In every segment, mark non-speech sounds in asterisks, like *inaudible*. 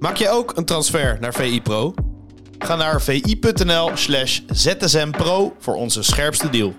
Maak je ook een transfer naar VI Pro? Ga naar vi.nl slash zsmpro voor onze scherpste deal.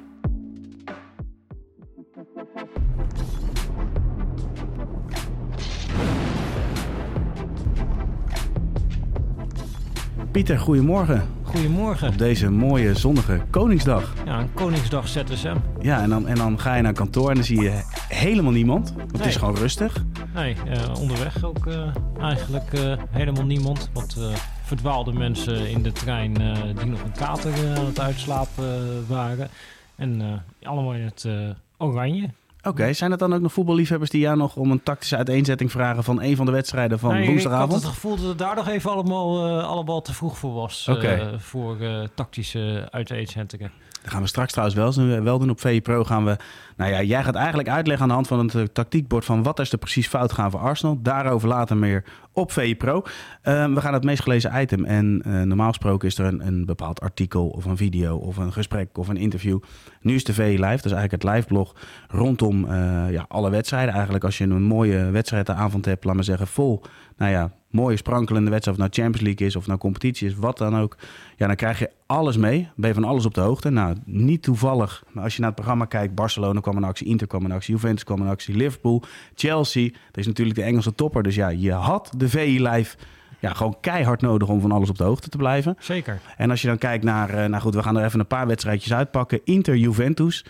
Pieter, goedemorgen. Goedemorgen. Op deze mooie zonnige Koningsdag. Ja, een Koningsdag ZSM. Ja, en dan, en dan ga je naar kantoor en dan zie je helemaal niemand. Want Het is gewoon rustig. Nee, eh, onderweg ook eh, eigenlijk eh, helemaal niemand. Wat eh, verdwaalde mensen in de trein eh, die nog een kater aan het uitslapen waren. En eh, allemaal in het eh, oranje. Oké, zijn het dan ook nog voetballiefhebbers die jou nog om een tactische uiteenzetting vragen van een van de wedstrijden van Nee, woensdagavond? Ik had het gevoel dat het daar nog even allemaal, eh, allemaal te vroeg voor was. eh, voor eh, tactische uiteenzettingen. Dat gaan we straks trouwens wel, wel doen. Op VE Pro gaan we... Nou ja, jij gaat eigenlijk uitleggen aan de hand van het eh, tactiekbord... van wat is er precies fout gaan voor Arsenal. Daarover later meer op VE Pro. Ehm, we gaan het meest gelezen item. En eh, normaal gesproken is er een, een bepaald artikel of een video... of een gesprek of een interview. Nu is de VE Live, dat is eigenlijk het liveblog... rondom eh, ja, alle wedstrijden. Eigenlijk als je een mooie wedstrijdenavond hebt, laat maar zeggen... vol, nou ja, mooie sprankelende wedstrijd... of het nou Champions League is of nou competitie is, wat dan ook... Ja, dan krijg je alles mee. Ben je van alles op de hoogte. Nou, niet toevallig. Maar als je naar het programma kijkt, Barcelona kwam in actie, Inter kwam in actie, Juventus kwam in actie, Liverpool, Chelsea. Dat is natuurlijk de Engelse topper. Dus ja, je had de VI Live ja, gewoon keihard nodig om van alles op de hoogte te blijven. Zeker. En als je dan kijkt naar, eh, nou goed, we gaan er even een paar wedstrijdjes uitpakken. Inter, Juventus.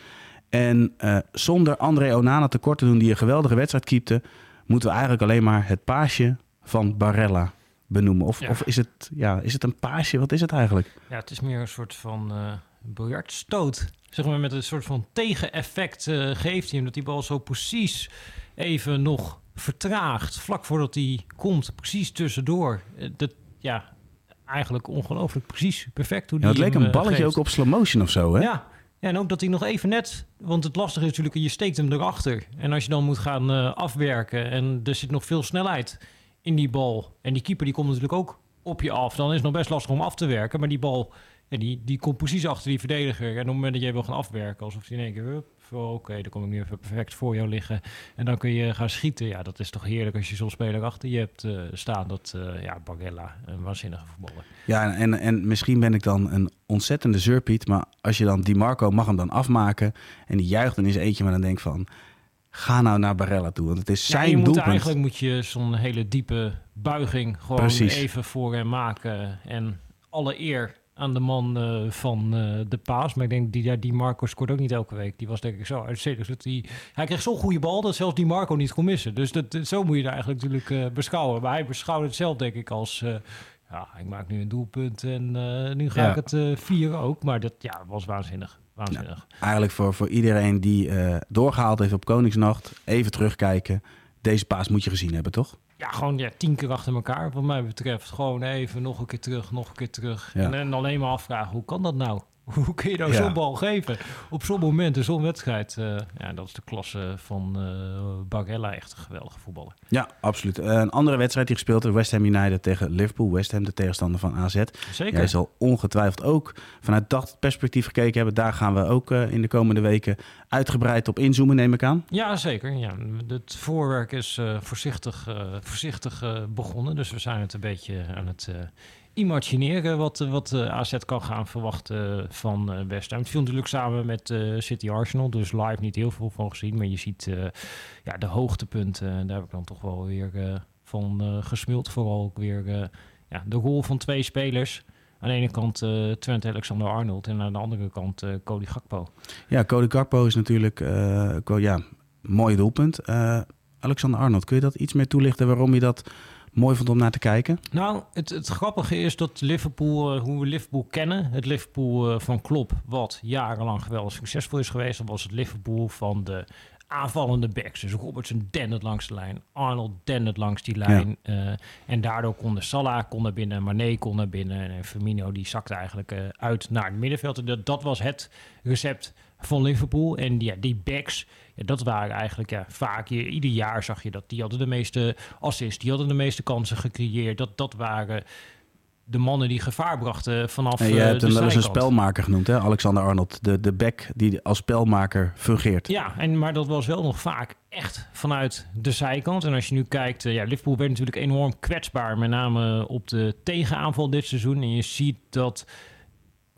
En eh, zonder André Onana tekort te doen, die een geweldige wedstrijd keepte, moeten we eigenlijk alleen maar het paasje van Barella benoemen. Of, Ja. of is, het, ja, is het een paasje? Wat is het eigenlijk? Ja, het is meer een soort van eh biljartstoot. Zeg maar met een soort van tegeneffect eh, geeft hij hem dat die bal zo precies even nog vertraagt. Vlak voordat hij komt, precies tussendoor. Eh, dat, ja, eigenlijk ongelooflijk precies perfect hoe Ja, die het leek hem, een balletje geeft. ook op slow motion of zo, hè? Ja. ja, en ook dat hij nog even net... Want het lastige is natuurlijk, je steekt hem erachter. En als je dan moet gaan afwerken... en er zit nog veel snelheid in die bal... en die keeper die komt natuurlijk ook op je af... dan is het nog best lastig om af te werken. Maar die bal, ja, die, die komt precies achter die verdediger. En op het moment dat jij wil gaan afwerken... alsof hij in één keer... Oké, dan kom ik nu even perfect voor jou liggen. En dan kun je gaan schieten. Ja, dat is toch heerlijk als je zo'n speler achter je hebt eh, staan. Dat, eh, ja, Barella, een waanzinnige voetballer. Ja, en, en misschien ben ik dan een ontzettende zeurpiet, maar als je dan Di Marco mag hem dan afmaken en die juicht dan is eentje, maar dan denk van, ga nou naar Barella toe, want het is zijn doelpunt. eigenlijk moet je zo'n hele diepe buiging gewoon Precies. even voor hem maken. En alle eer aan de man eh, van eh, de paas. Maar ik denk, die, ja, die Marco scoort ook niet elke week. Die was denk ik zo. Dat hij, hij kreeg zo'n goede bal dat zelfs die Marco niet kon missen. Dus dat, zo moet je daar eigenlijk natuurlijk eh, beschouwen. Maar hij beschouwde het zelf denk ik als... ja, ik maak nu een doelpunt en nu ga Ja. ik het vieren ook. Maar dat ja, was waanzinnig. Waanzinnig. Eigenlijk voor, voor iedereen die eh, doorgehaald heeft op Koningsnacht, even terugkijken. Deze paas moet je gezien hebben, toch? Ja, gewoon ja, tien keer achter elkaar, wat mij betreft. Gewoon even nog een keer terug, nog een keer terug. Ja. En, en alleen maar afvragen, hoe kan dat nou? *laughs* Hoe kun je nou zo'n bal geven? Op zo'n moment, in zo'n wedstrijd. eh, ja, dat is de klasse van Barella. Echt een geweldige voetballer. Ja, absoluut. Eh, een andere wedstrijd die gespeeld is, West Ham United tegen Liverpool. West Ham, de tegenstander van AZ. Zeker. Jij zal ongetwijfeld ook vanuit dat perspectief gekeken hebben. Daar gaan we ook in de komende weken uitgebreid op inzoomen, neem ik aan. Ja, zeker. Ja. Het voorwerk is voorzichtig, voorzichtig begonnen. Dus we zijn het een beetje aan het imagineren wat, eh, wat eh, AZ kan gaan verwachten van eh, West Ham. Het viel natuurlijk samen met City Arsenal, dus live niet heel veel van gezien. Maar je ziet ja, de hoogtepunten, en daar heb ik dan toch wel weer van gesmuld. Vooral ook weer ja, de rol van twee spelers. Aan de ene kant Trent Alexander-Arnold en aan de andere kant Cody Gakpo. Ja, Cody Gakpo is natuurlijk ko- ja, mooi doelpunt. Eh, Alexander Arnold, kun je dat iets meer toelichten waarom je dat mooi vond om naar te kijken? Nou, het, het grappige is dat Liverpool, eh, hoe we Liverpool kennen, het Liverpool eh, van Klopp, wat jarenlang geweldig succesvol is geweest, dan was het Liverpool van de aanvallende backs. Dus Robertson dendert langs de lijn, Arnold dendert langs die lijn. eh, en daardoor konden Salah kon naar binnen, Mane kon naar binnen en Firmino die zakte eigenlijk uit naar het middenveld. En dat, dat was het recept van Liverpool. En ja, die backs, dat waren eigenlijk ja, vaak, je, ieder jaar zag je dat. Die hadden de meeste assists, die hadden de meeste kansen gecreëerd. Dat, dat waren de mannen die gevaar brachten vanaf En eh, hebt de hem wel eens een spelmaker genoemd, hè? Alexander Arnold. De, de back die als spelmaker fungeert. Ja, en, maar dat was wel nog vaak echt vanuit de zijkant. En als je nu kijkt, eh, ja, Liverpool werd natuurlijk enorm kwetsbaar. Met name op de tegenaanval dit seizoen. En je ziet dat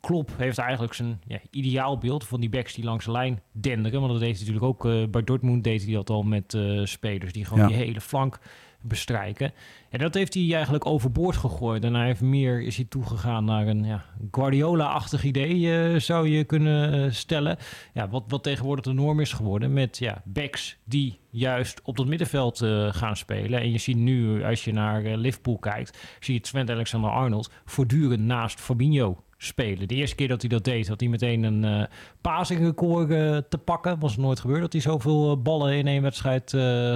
Klopp heeft eigenlijk zijn ja, ideaalbeeld van die backs die langs de lijn denderen. Want dat deed hij natuurlijk ook eh, bij Dortmund deed hij dat al met eh, spelers die gewoon Ja. die hele flank bestrijken. En dat heeft hij eigenlijk overboord gegooid. En hij heeft meer is hij toegegaan naar een ja, Guardiola-achtig idee, eh, zou je kunnen stellen. Ja, wat, wat tegenwoordig de norm is geworden met ja, backs die juist op dat middenveld gaan spelen. En je ziet nu, als je naar Liverpool kijkt, zie je Trent Alexander-Arnold voortdurend naast Fabinho spelen. De eerste keer dat hij dat deed, had hij meteen een eh passingrecord eh, te pakken. Was nooit gebeurd dat hij zoveel eh, ballen in één wedstrijd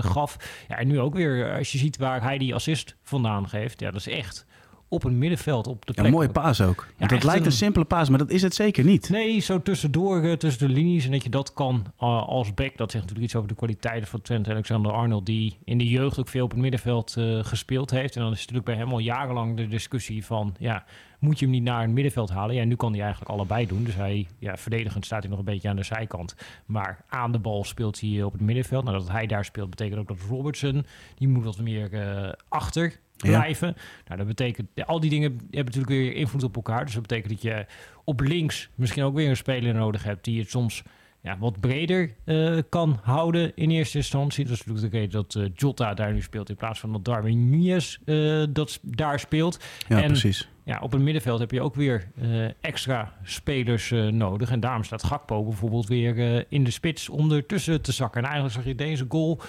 gaf. Ja, en nu ook weer, als je ziet waar hij die assist vandaan geeft. Ja, dat is echt op een middenveld, op de Ja, plek. een mooie paas ook. Want dat lijkt een een- simpele paas, maar dat is het zeker niet. Nee, zo tussendoor, eh, tussen de linies. En dat je dat kan eh, als back. Dat zegt natuurlijk iets over de kwaliteiten van Trent Alexander-Arnold... die in de jeugd ook veel op het middenveld eh, gespeeld heeft. En dan is het natuurlijk bij hem al jarenlang de discussie van... ja, moet je hem niet naar het middenveld halen? Ja, nu kan hij eigenlijk allebei doen. Dus hij, ja, verdedigend staat hij nog een beetje aan de zijkant. Maar aan de bal speelt hij op het middenveld. Nou, dat hij daar speelt betekent ook dat Robertson... die moet wat meer eh, achter Ja. blijven. Nou, dat betekent... al die dingen hebben natuurlijk weer invloed op elkaar. Dus dat betekent dat je op links misschien ook weer een speler nodig hebt... die het soms ja, wat breder eh, kan houden in eerste instantie. Dat is natuurlijk de reden dat eh, Jota daar nu speelt... in plaats van dat Darwin Núñez eh, dat daar speelt. Ja, En- precies. Ja, op het middenveld heb je ook weer extra spelers nodig. En daarom staat Gakpo bijvoorbeeld weer in de spits om ertussen te zakken. En eigenlijk zag je deze goal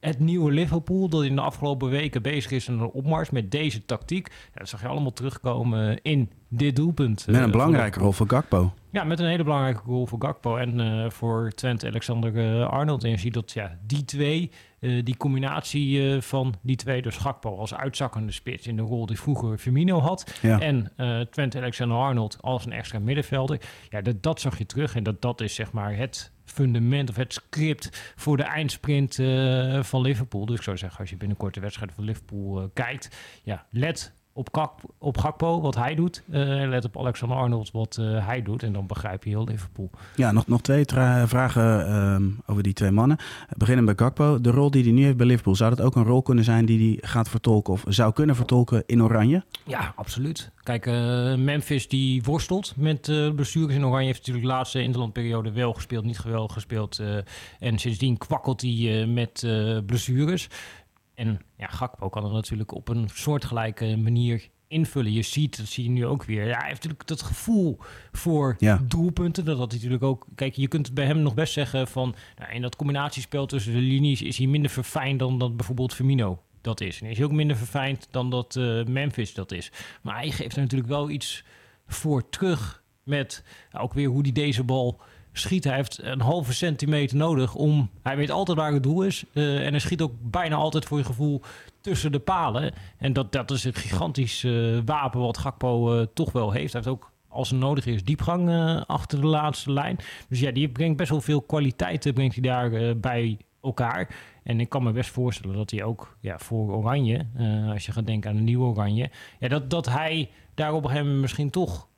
het nieuwe Liverpool... dat in de afgelopen weken bezig is aan een opmars met deze tactiek. Ja, dat zag je allemaal terugkomen in dit doelpunt. Met eh, een belangrijke van- rol voor Gakpo. Ja, met een hele belangrijke goal voor Gakpo en eh, voor Trent Alexander-Arnold. En je ziet dat ja, die twee, eh, die combinatie eh, van die twee... dus Gakpo als uitzakkende spits in de rol die vroeger Firmino had... Ja. En eh Trent Alexander-Arnold als een extra middenvelder. Ja, dat, dat zag je terug. En dat, dat is zeg maar het fundament of het script voor de eindsprint eh, van Liverpool. Dus ik zou zeggen, als je binnenkort de wedstrijd van Liverpool eh, kijkt... Ja, let op, Gak, op Gakpo, wat hij doet. eh, en let op Alexander-Arnold, wat eh, hij doet. En dan begrijp je heel Liverpool. Ja, nog, nog twee vragen ehm, over die twee mannen. Beginnen bij Gakpo. De rol die hij nu heeft bij Liverpool, zou dat ook een rol kunnen zijn die hij gaat vertolken of zou kunnen vertolken in Oranje? Ja, absoluut. Kijk, eh, Memphis die worstelt met eh blessures. En Oranje heeft natuurlijk de laatste interlandperiode wel gespeeld, niet geweldig gespeeld. eh, en sindsdien kwakkelt hij eh, met eh, blessures. En ja, Gakpo kan er natuurlijk op een soortgelijke manier invullen. Je ziet, dat zie je nu ook weer. Ja, hij heeft natuurlijk dat gevoel voor Ja. doelpunten. Dat had hij natuurlijk ook. Kijk, je kunt bij hem nog best zeggen van. Nou, in dat combinatiespel tussen de linies is hij minder verfijnd dan dat bijvoorbeeld Firmino dat is. En hij is ook minder verfijnd dan dat eh, Memphis dat is. Maar hij geeft er natuurlijk wel iets voor terug met nou, ook weer hoe hij deze bal schiet. Hij heeft een halve centimeter nodig om... Hij weet altijd waar het doel is. eh, en hij schiet ook bijna altijd voor je gevoel tussen de palen. En dat, dat is een gigantisch eh, wapen wat Gakpo eh, toch wel heeft. Hij heeft ook als het nodig is, diepgang achter de laatste lijn. Dus ja, die brengt best wel veel kwaliteiten brengt hij daar bij elkaar. En ik kan me best voorstellen dat hij ook ja, voor Oranje, als je gaat denken aan een nieuwe Oranje, ja, dat, dat hij daar op misschien toch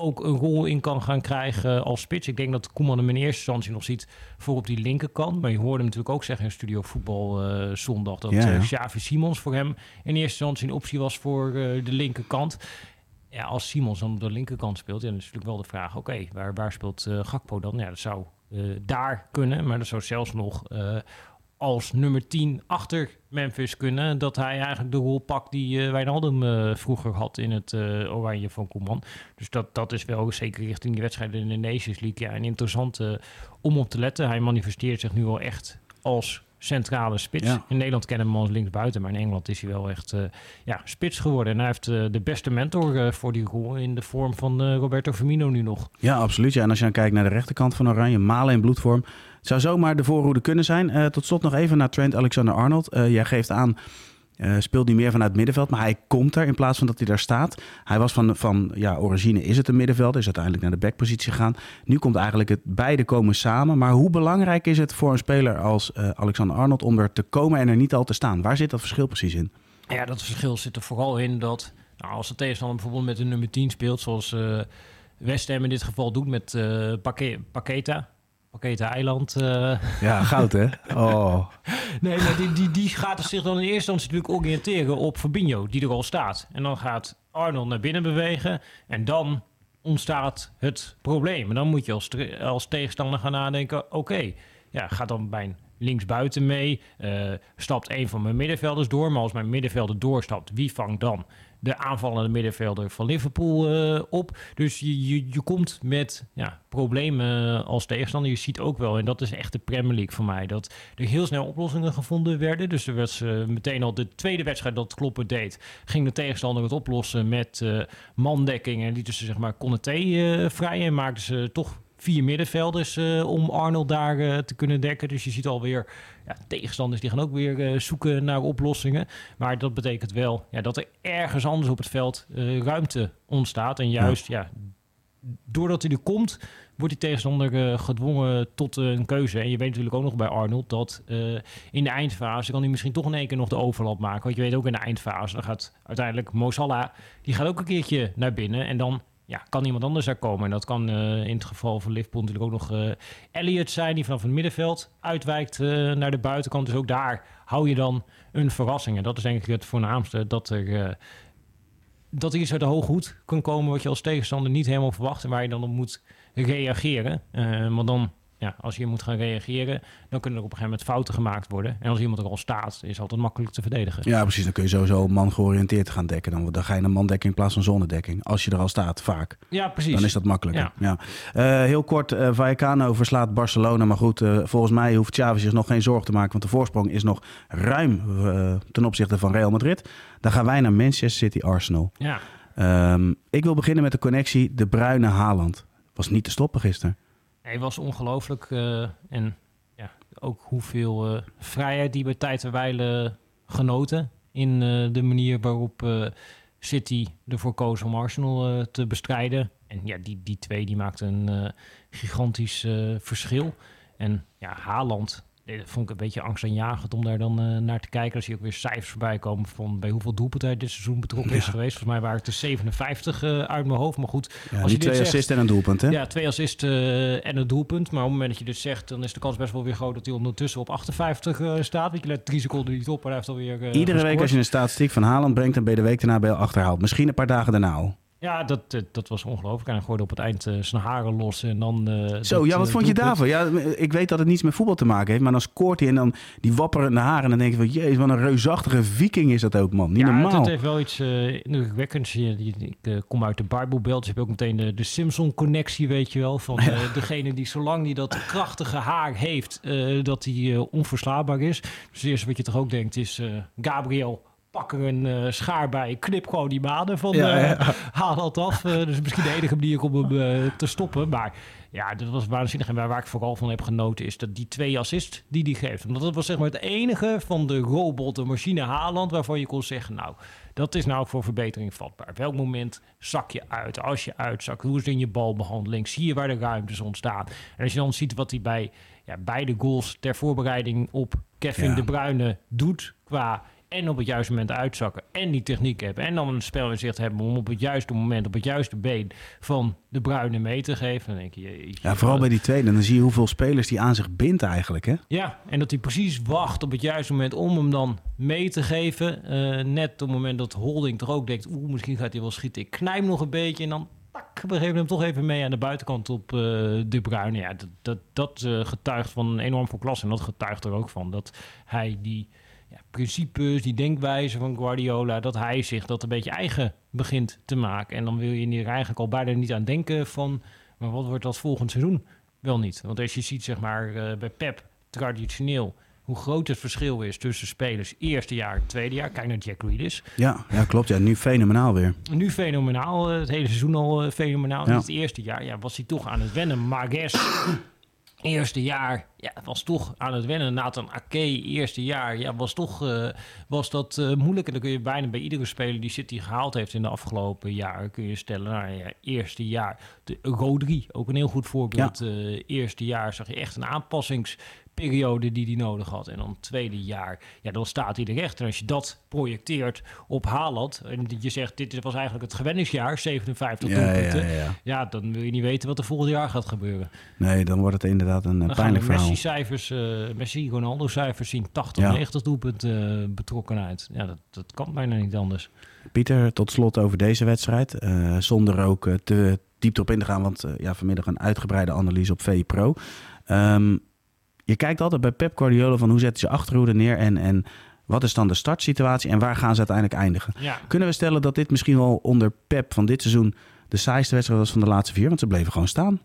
ook een rol in kan gaan krijgen als spits. Ik denk dat Koeman hem in eerste instantie nog ziet voor op die linkerkant. Maar je hoorde hem natuurlijk ook zeggen in Studio Voetbal eh, zondag... dat Ja, ja. eh, Xavi Simons voor hem in eerste instantie een optie was voor eh, de linkerkant. Ja, als Simons dan op de linkerkant speelt, ja, dan is natuurlijk wel de vraag... oké, waar, waar speelt eh, Gakpo dan? Ja, dat zou daar kunnen, maar dat zou zelfs nog... als nummer 10 achter Memphis kunnen. Dat hij eigenlijk de rol pakt die eh Wijnaldum eh, vroeger had in het eh, oranje van Koeman. Dus dat, dat is wel zeker richting die wedstrijden in de Nations League ja, een interessante om op te letten. Hij manifesteert zich nu wel echt als centrale spits. Ja. In Nederland kennen we hem als linksbuiten, maar in Engeland is hij wel echt ja, spits geworden. En hij heeft de beste mentor voor die rol in de vorm van Roberto Firmino nu nog. Ja, absoluut. Ja. En als je dan kijkt naar de rechterkant van Oranje, Malen in bloedvorm. Zou zomaar de voorhoede kunnen zijn. Eh, tot slot nog even naar Trent Alexander-Arnold. Eh, jij geeft aan, eh, speelt niet meer vanuit het middenveld, maar hij komt er in plaats van dat hij daar staat. Hij was van, van ja, origine is het een middenvelder, is uiteindelijk naar de backpositie gegaan. Nu komt eigenlijk het beide komen samen. Maar hoe belangrijk is het voor een speler als eh, Alexander-Arnold om er te komen en er niet al te staan? Waar zit dat verschil precies in? Ja, dat verschil zit er vooral in dat Nou, als de tegenstander bijvoorbeeld met een nummer 10 speelt, zoals uh, West Ham in dit geval doet met uh, Paqueta. Paqueta Eiland. Uh... Ja, goud hè? Oh. *laughs* nee, maar die, die, die gaat zich dan in eerste instantie natuurlijk oriënteren op Fabinho, die er al staat. En dan gaat Arnold naar binnen bewegen en dan ontstaat het probleem. En dan moet je als, als tegenstander gaan nadenken, oké, ja, gaat dan mijn linksbuiten mee, uh, stapt een van mijn middenvelders door, maar als mijn middenvelder doorstapt, wie vangt dan? De aanvallende middenvelder van Liverpool uh, op. Dus je, je, je komt met ja, problemen als tegenstander. Je ziet ook wel, en dat is echt de Premier League voor mij, dat er heel snel oplossingen gevonden werden. Dus er was uh, meteen al de tweede wedstrijd dat Kloppen deed, ging de tegenstander het oplossen met uh, mandekking en lieten ze zeg maar Conate vrij en maakten ze toch vier middenvelders uh, om Arnold daar uh, te kunnen dekken. Dus je ziet alweer ja, tegenstanders die gaan ook weer uh, zoeken naar oplossingen. Maar dat betekent wel ja, dat er ergens anders op het veld ruimte ontstaat. En juist ja. doordat hij er komt, wordt die tegenstander gedwongen tot een keuze. En je weet natuurlijk ook nog bij Arnold dat in de eindfase kan hij misschien toch in één keer nog de overlap maken. Want je weet ook in de eindfase, dan gaat uiteindelijk Mo Salah, die gaat ook een keertje naar binnen. En dan ja, kan iemand anders daar komen. En dat kan uh, in het geval van Liverpool natuurlijk ook nog uh, Elliot zijn, die vanaf het middenveld uitwijkt uh, naar de buitenkant. Dus ook daar hou je dan een verrassing. En dat is denk ik het voornaamste, dat er, dat er iets uit de hoge hoed kan komen wat je als tegenstander niet helemaal verwacht en waar je dan op moet reageren. want dan ja, als je moet gaan reageren, dan kunnen er op een gegeven moment fouten gemaakt worden. En als iemand er al staat, is het altijd makkelijk te verdedigen. Ja, precies. Dan kun je sowieso man georiënteerd gaan dekken. Dan, dan ga je een mandekking in plaats van zonnedekking. Als je er al staat, vaak. Ja, precies. Dan is dat makkelijker. Ja. Uh, heel kort, uh, Vallecano verslaat Barcelona. Maar goed, uh, volgens mij hoeft Xavi zich nog geen zorgen te maken. Want de voorsprong is nog ruim ten opzichte van Real Madrid. Dan gaan wij naar Manchester City Arsenal. Ja. Um, ik wil beginnen met de connectie De Bruine Haaland. Was niet te stoppen gisteren. Hij was ongelooflijk. Uh, en ja, ook hoeveel uh, vrijheid die bij tijd en wijle genoten. In de manier waarop City ervoor koos om Arsenal te bestrijden. En ja, die, die twee die maakten een gigantisch verschil. En ja, Haaland dat vond ik een beetje angstaanjagend om daar dan uh, naar te kijken. Als je ook weer cijfers voorbij komen van bij hoeveel doelpunten hij dit seizoen betrokken is geweest. Volgens mij waren het er 57 uh, uit mijn hoofd. Maar goed, ja, als je twee assists en een doelpunt, hè? Ja, twee assists uh, en een doelpunt. Maar op het moment dat je dus zegt, dan is de kans best wel weer groot dat hij ondertussen op 58 uh, staat. Want je let drie seconden niet op, maar hij heeft alweer. Iedere gescoord. week als je een statistiek van Haaland brengt, dan ben je de week daarna bij achterhaald. Misschien een paar dagen daarna al. Ja, dat, dat was ongelooflijk. En hij gooide op het eind uh, zijn haren los en dan... Uh, Zo, dat, ja, wat uh, vond je daarvan? Ja, ik weet dat het niets met voetbal te maken heeft, maar dan scoort hij en dan die wapperende haren. En dan denk je van, jezus, wat een reusachtige viking is dat ook, man. Niet ja, normaal. het heeft wel iets indrukwekkends. Ik kom uit de Bijbelbelt, dus heb ook meteen de, de Simpson-connectie, weet je wel. Van ja. degene die, zolang die dat krachtige haar heeft, dat hij onverslaanbaar is. Dus het eerste wat je toch ook denkt is, Gabriel pak er een uh, schaar bij, knip gewoon die maden van, ja, ja. *laughs* haal dat af. Dus misschien de enige manier om hem te stoppen. Maar ja, dat was waanzinnig. En waar ik vooral van heb genoten is dat die twee assists die hij geeft. Want dat was zeg maar het enige van de robot, de machine Haaland, waarvan je kon zeggen, nou, dat is nou voor verbetering vatbaar. Welk moment zak je uit? Als je uitzakt, hoe is het in je balbehandeling? Zie je waar de ruimtes ontstaan? En als je dan ziet wat hij bij ja, beide goals ter voorbereiding op Kevin ja. de Bruyne doet qua en op het juiste moment uitzakken en die techniek hebben en dan een spel in zicht hebben om op het juiste moment, op het juiste been van de Bruine mee te geven. Dan denk je, je ja, vooral bij die tweede. Dan zie je hoeveel spelers die aan zich bindt eigenlijk, hè? Ja, en dat hij precies wacht op het juiste moment om hem dan mee te geven. Uh, net op het moment dat Holding toch ook denkt, oeh, misschien gaat hij wel schieten. Ik knijp nog een beetje en dan tak, we geven hem toch even mee aan de buitenkant op uh, de Bruyne. Ja, dat, dat, dat uh, getuigt van een enorm veel klasse en dat getuigt er ook van dat hij die principes, die denkwijze van Guardiola, dat hij zich dat een beetje eigen begint te maken. En dan wil je er eigenlijk al bijna niet aan denken van, maar wat wordt dat volgend seizoen? Wel niet. Want als je ziet, zeg maar, uh, bij Pep traditioneel hoe groot het verschil is tussen spelers eerste jaar, tweede jaar. Kijk naar Jack Grealish. Ja, ja klopt. Ja, nu fenomenaal weer. Nu fenomenaal. Het hele seizoen al uh, fenomenaal. Ja. Het eerste jaar ja, was hij toch aan het wennen. Mages eerste jaar ja, was toch aan het wennen. Nathan Ake, eerste jaar, ja, was toch uh, was dat uh, moeilijk. En dan kun je bijna bij iedere speler die City gehaald heeft in de afgelopen jaren, kun je stellen, nou ja, eerste jaar. De Rodri, ook een heel goed voorbeeld. Ja. Uh, eerste jaar zag je echt een aanpassings periode die hij nodig had. En dan het tweede jaar, ja, dan staat hij er echt. En als je dat projecteert op Haaland... en je zegt, dit was eigenlijk het gewenningsjaar, 57 Ja, doelpunten... ja, Ja, ja. dan wil je niet weten wat er volgend jaar gaat gebeuren. Nee, dan wordt het inderdaad een eh, Dan pijnlijk verhaal. Messi-cijfers, eh Messi, Ronaldo-cijfers zien 80, Ja. 90 doelpunten eh, betrokkenheid. Ja, dat, dat kan bijna niet anders. Pieter, tot slot over deze wedstrijd. Eh, zonder ook eh, te diep erop in te gaan, want eh, ja, vanmiddag een uitgebreide analyse op VE Pro. Ehm, je kijkt altijd bij Pep Guardiola van hoe zetten ze achterhoede neer en, en wat is dan de startsituatie en waar gaan ze uiteindelijk eindigen. Ja, Kunnen we stellen dat dit misschien wel onder Pep van dit seizoen de saaiste wedstrijd was van de laatste vier? Want ze bleven gewoon staan.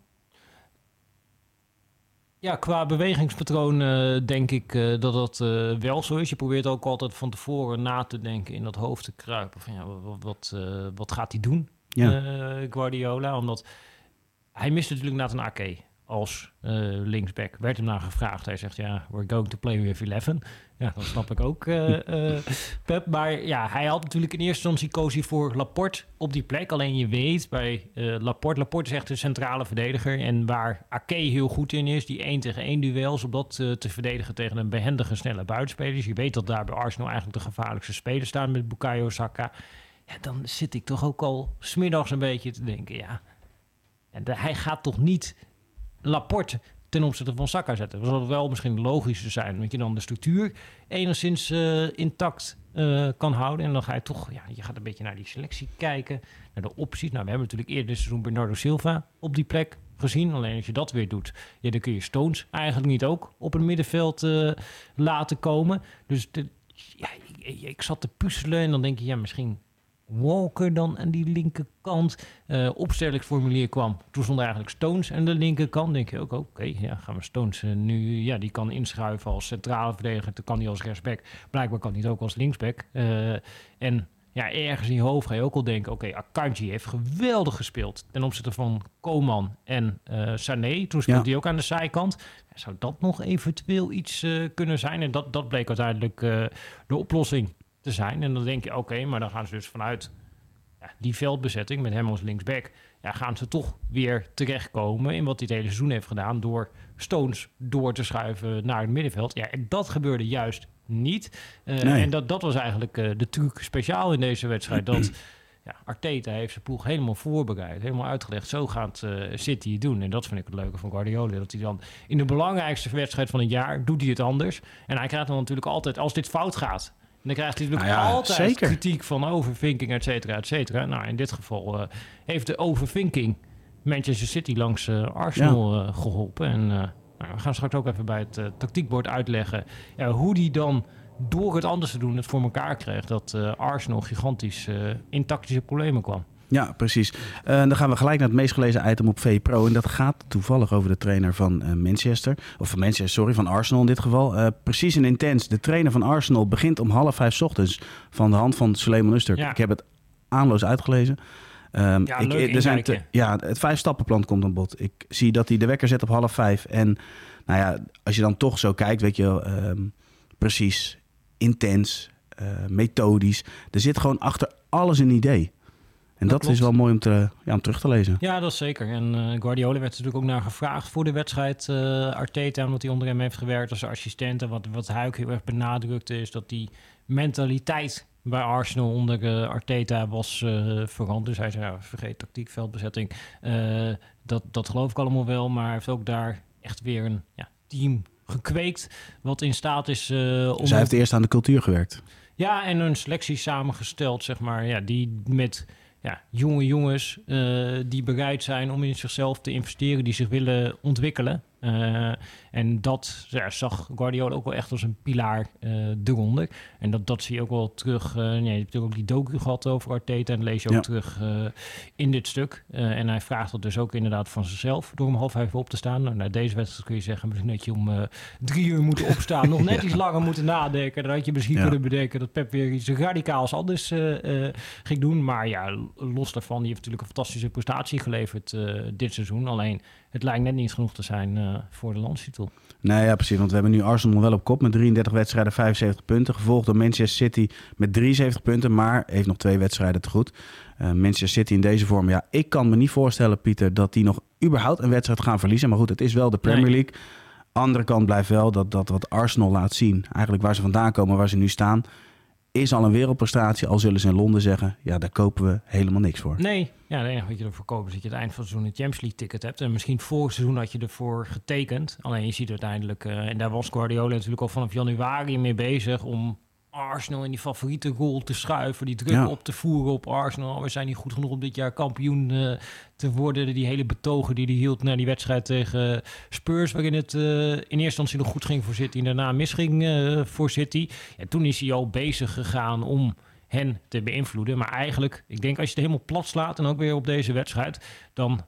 Ja, qua bewegingspatroon eh, denk ik eh, dat dat eh, wel zo is. Je probeert ook altijd van tevoren na te denken, in dat hoofd te kruipen. Van, ja, wat, wat, wat gaat hij doen, Ja. Guardiola? Omdat hij mist natuurlijk Nathan Ake als eh, linksback. Werd hem naar gevraagd. Hij zegt, ja, we're going to play with 11. Ja, dat snap ik ook, eh, *laughs* eh, Pep. Maar ja, hij had natuurlijk in eerste instantie koos hij voor Laporte op die plek. Alleen je weet bij Laporte, Laporte is echt een centrale verdediger. En waar Ake heel goed in is, die 1 tegen 1 duels, om dat te verdedigen tegen een behendige, snelle buitenspeler. Dus je weet dat daar bij Arsenal eigenlijk de gevaarlijkste spelers staan met Bukayo Saka. Ja, dan zit ik toch ook al smiddags een beetje te denken, ja... En de- hij gaat toch niet Laporte ten opzichte van Saka zetten. Dat zal wel misschien logischer zijn, dat je dan de structuur enigszins eh, intact eh, kan houden. En dan ga je toch, ja, je gaat een beetje naar die selectie kijken, naar de opties. Nou, we hebben natuurlijk eerder dit seizoen Bernardo Silva op die plek gezien. Alleen als je dat weer doet, ja, dan kun je Stones eigenlijk niet ook op het middenveld eh, laten komen. Dus ja, ik, ik zat te puzzelen en dan denk je, ja, misschien Walker dan aan die linkerkant. Eh opstellingsformulier kwam. Toen stond eigenlijk Stones aan de linkerkant. denk je ook, oké, ja, gaan we Stones eh, nu... Ja, die kan inschuiven als centrale verdediger. Dan kan hij als rechtsback. Blijkbaar kan hij het ook als linksback. Eh, en ja, ergens in je hoofd ga je ook al denken... Oké, Akanji heeft geweldig gespeeld ten opzichte van Koman en Sané. Toen speelde Ja. hij ook aan de zijkant. Zou dat nog eventueel iets kunnen zijn? En dat, dat bleek uiteindelijk de oplossing te zijn. En dan denk je, oké, maar dan gaan ze dus vanuit ja, die veldbezetting met hem als linksback... Ja, gaan ze toch weer terechtkomen in wat hij het hele seizoen heeft gedaan... door Stones door te schuiven naar het middenveld. Ja, en dat gebeurde juist niet. Eh, Nee. En dat, dat was eigenlijk eh, de truc speciaal in deze wedstrijd. *clears throat* Dat ja, Arteta heeft zijn ploeg helemaal voorbereid, helemaal uitgelegd. Zo gaat eh, City het doen. En dat vind ik het leuke van Guardiola. Dat hij dan in de belangrijkste wedstrijd van het jaar doet hij het anders. En hij krijgt dan natuurlijk altijd, als dit fout gaat... dan krijgt hij natuurlijk Nou ja, altijd zeker. kritiek van overthinking, et cetera, et cetera. Nou, in dit geval eh, heeft de overthinking Manchester City langs eh, Arsenal eh, geholpen. En nou, we gaan straks ook even bij het tactiekbord uitleggen ja, hoe die dan door het anders te doen het voor elkaar kreeg dat Arsenal gigantisch in tactische problemen kwam. Ja, precies. Eh, dan gaan we gelijk naar het meest gelezen item op V Pro. En dat gaat toevallig over de trainer van eh, Manchester. Of van Manchester, sorry, van Arsenal in dit geval. Eh, precies en intens. De trainer van Arsenal begint om half vijf 's ochtends. Van de hand van Suleiman Usturk. Ja. Ik heb het aanloos uitgelezen. Ehm, Ja, ik, leuk er zijn te- ja, het vijf stappenplan komt aan bod. Ik zie dat hij de wekker zet op half vijf. En nou ja, als je dan toch zo kijkt, weet je ehm, precies, intens, methodisch. Er zit gewoon achter alles een idee. En dat, is wel mooi om, te, ja, om terug te lezen. Ja, dat is zeker. En eh, Guardiola werd er natuurlijk ook naar gevraagd voor de wedstrijd. eh, Arteta, omdat hij onder hem heeft gewerkt als assistent. En wat, wat hij ook heel erg benadrukte, is dat die mentaliteit bij Arsenal onder eh, Arteta was veranderd. Dus hij zei, ja, vergeet tactiek, veldbezetting. Dat, dat geloof ik allemaal wel. Maar hij heeft ook daar echt weer een ja, team gekweekt. Wat in staat is om... Dus hij heeft eerst aan de cultuur gewerkt. Ja, en een selectie samengesteld, zeg maar, ja, die met ja, jonge jongens eh, die bereid zijn om in zichzelf te investeren, die zich willen ontwikkelen. Eh, en dat ja, zag Guardiola ook wel echt als een pilaar eh eronder. En dat, dat zie je ook wel terug. eh, je hebt natuurlijk ook die docu gehad over Arteta. En dat lees je ook Ja. terug in dit stuk. En hij vraagt dat dus ook inderdaad van zichzelf. Door om half vijf op te staan. Nou, na deze wedstrijd kun je zeggen, misschien dat je om drie uur moeten opstaan. nog *laughs* net iets langer moeten nadenken. Dan had je misschien kunnen bedenken dat Pep weer iets radicaals anders ging doen. Maar ja, los daarvan, die heeft natuurlijk een fantastische prestatie geleverd dit seizoen. Alleen, het lijkt net niet genoeg te zijn eh, voor de landstitel. Nee, ja, precies. Want we hebben nu Arsenal wel op kop met 33 wedstrijden, 75 punten. Gevolgd door Manchester City met 73 punten, maar heeft nog twee wedstrijden te goed. Eh, Manchester City in deze vorm, ja, ik kan me niet voorstellen, Pieter, dat die nog überhaupt een wedstrijd gaan verliezen. Maar goed, het is wel de Premier Nee. League. Andere kant blijft wel dat, dat wat Arsenal laat zien, eigenlijk waar ze vandaan komen, waar ze nu staan, is al een wereldprestatie. Al zullen ze in Londen zeggen, ja, daar kopen we helemaal niks voor. Nee, ja, het enige wat je ervoor koopt is dat je het eind van het seizoen een Champions League ticket hebt. En misschien het seizoen had je ervoor getekend. Alleen je ziet uiteindelijk, uh, en daar was Guardiola natuurlijk al vanaf januari mee bezig om Arsenal in die favoriete rol te schuiven, die druk op te voeren op Arsenal. We zijn niet goed genoeg om dit jaar kampioen uh, te worden. Die hele betogen die hij hield na die wedstrijd tegen Spurs, waarin het uh, in eerste instantie nog goed ging voor City en daarna misging uh, voor City. Ja, toen is hij al bezig gegaan om hen te beïnvloeden. Maar eigenlijk, ik denk als je het helemaal plat slaat en ook weer op deze wedstrijd, dan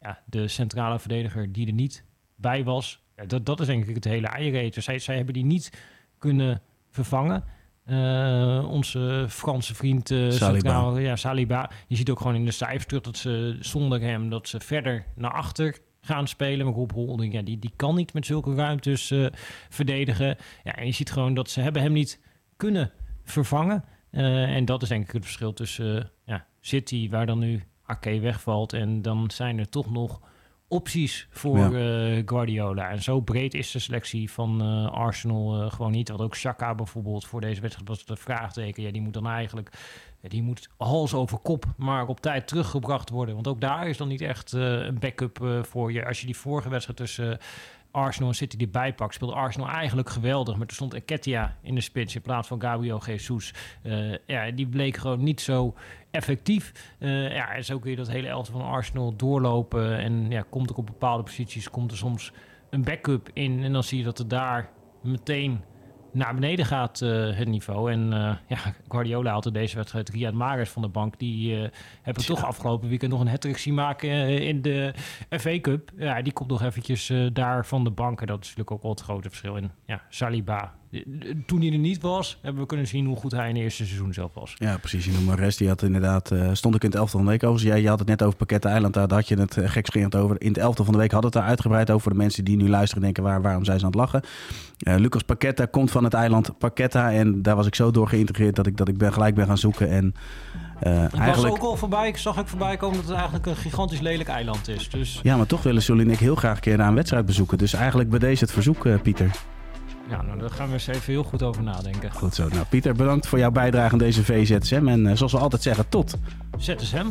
ja, de centrale verdediger die er niet bij was, ja, dat, dat is denk ik het hele eiereten. Zij, zij hebben die niet kunnen vervangen. Uh, onze Franse vriend uh, Saliba. ja, Saliba. Je ziet ook gewoon in de cijfers terug dat ze zonder hem dat ze verder naar achter gaan spelen. Maar Rob Holding, ja, die, die kan niet met zulke ruimtes uh, verdedigen. Ja, en je ziet gewoon dat ze hebben hem niet kunnen vervangen. en dat is denk ik het verschil tussen ja, City, waar dan nu Ake wegvalt. En dan zijn er toch nog opties voor ja. uh, Guardiola. En zo breed is de selectie van uh, Arsenal uh, gewoon niet. Want ook Chaka bijvoorbeeld voor deze wedstrijd was het een vraagteken. Ja, die moet dan eigenlijk, die moet hals over kop, maar op tijd teruggebracht worden. Want ook daar is dan niet echt een backup voor je. Als je die vorige wedstrijd tussen Arsenal en City die bijpakt, speelde Arsenal eigenlijk geweldig. Maar er stond Enketia in de spits in plaats van Gabriel Jesus. Uh, ja, die bleek gewoon niet zo effectief. Uh, ja, en zo kun je dat hele elftal van Arsenal doorlopen. En ja, komt ook op bepaalde posities, komt er soms een backup in. En dan zie je dat er daar meteen naar beneden gaat uh, het niveau. En uh, ja, Guardiola had er deze wedstrijd Riyad Mahrez van de bank. Die uh, hebben toch afgelopen weekend nog een hat zien maken in de FA Cup. Ja, die komt nog eventjes daar van de bank. En dat is natuurlijk ook wel het grote verschil in ja, Saliba toen hij er niet was, hebben we kunnen zien hoe goed hij in het eerste seizoen zelf was. Ja, precies. Je noemt rest. Die had inderdaad, uh, stond ik in het elftal van de week over. Jij je had het net over Pakketten Eiland, daar had je het uh, gekscherend over. In het elftal van de week hadden het daar uitgebreid over. De mensen die nu luisteren denken, waar, waarom zijn ze aan het lachen? Uh, Lucas Paquetta komt van het eiland Paquetta. En daar was ik zo door geïntegreerd dat ik, dat ik ben, gelijk ben gaan zoeken. En uh, ik eigenlijk... was ook al voorbij, ik zag ik voorbij komen dat het eigenlijk een gigantisch lelijk eiland is. Dus... Ja, maar toch willen Sully en ik heel graag een keer naar een wedstrijd bezoeken. Dus eigenlijk bij deze het verzoek, Pieter. Ja, nou, daar gaan we eens even heel goed over nadenken. Goed zo. Nou, Pieter, bedankt voor jouw bijdrage aan deze VZSM. En uh, zoals we altijd zeggen, tot... ZSM.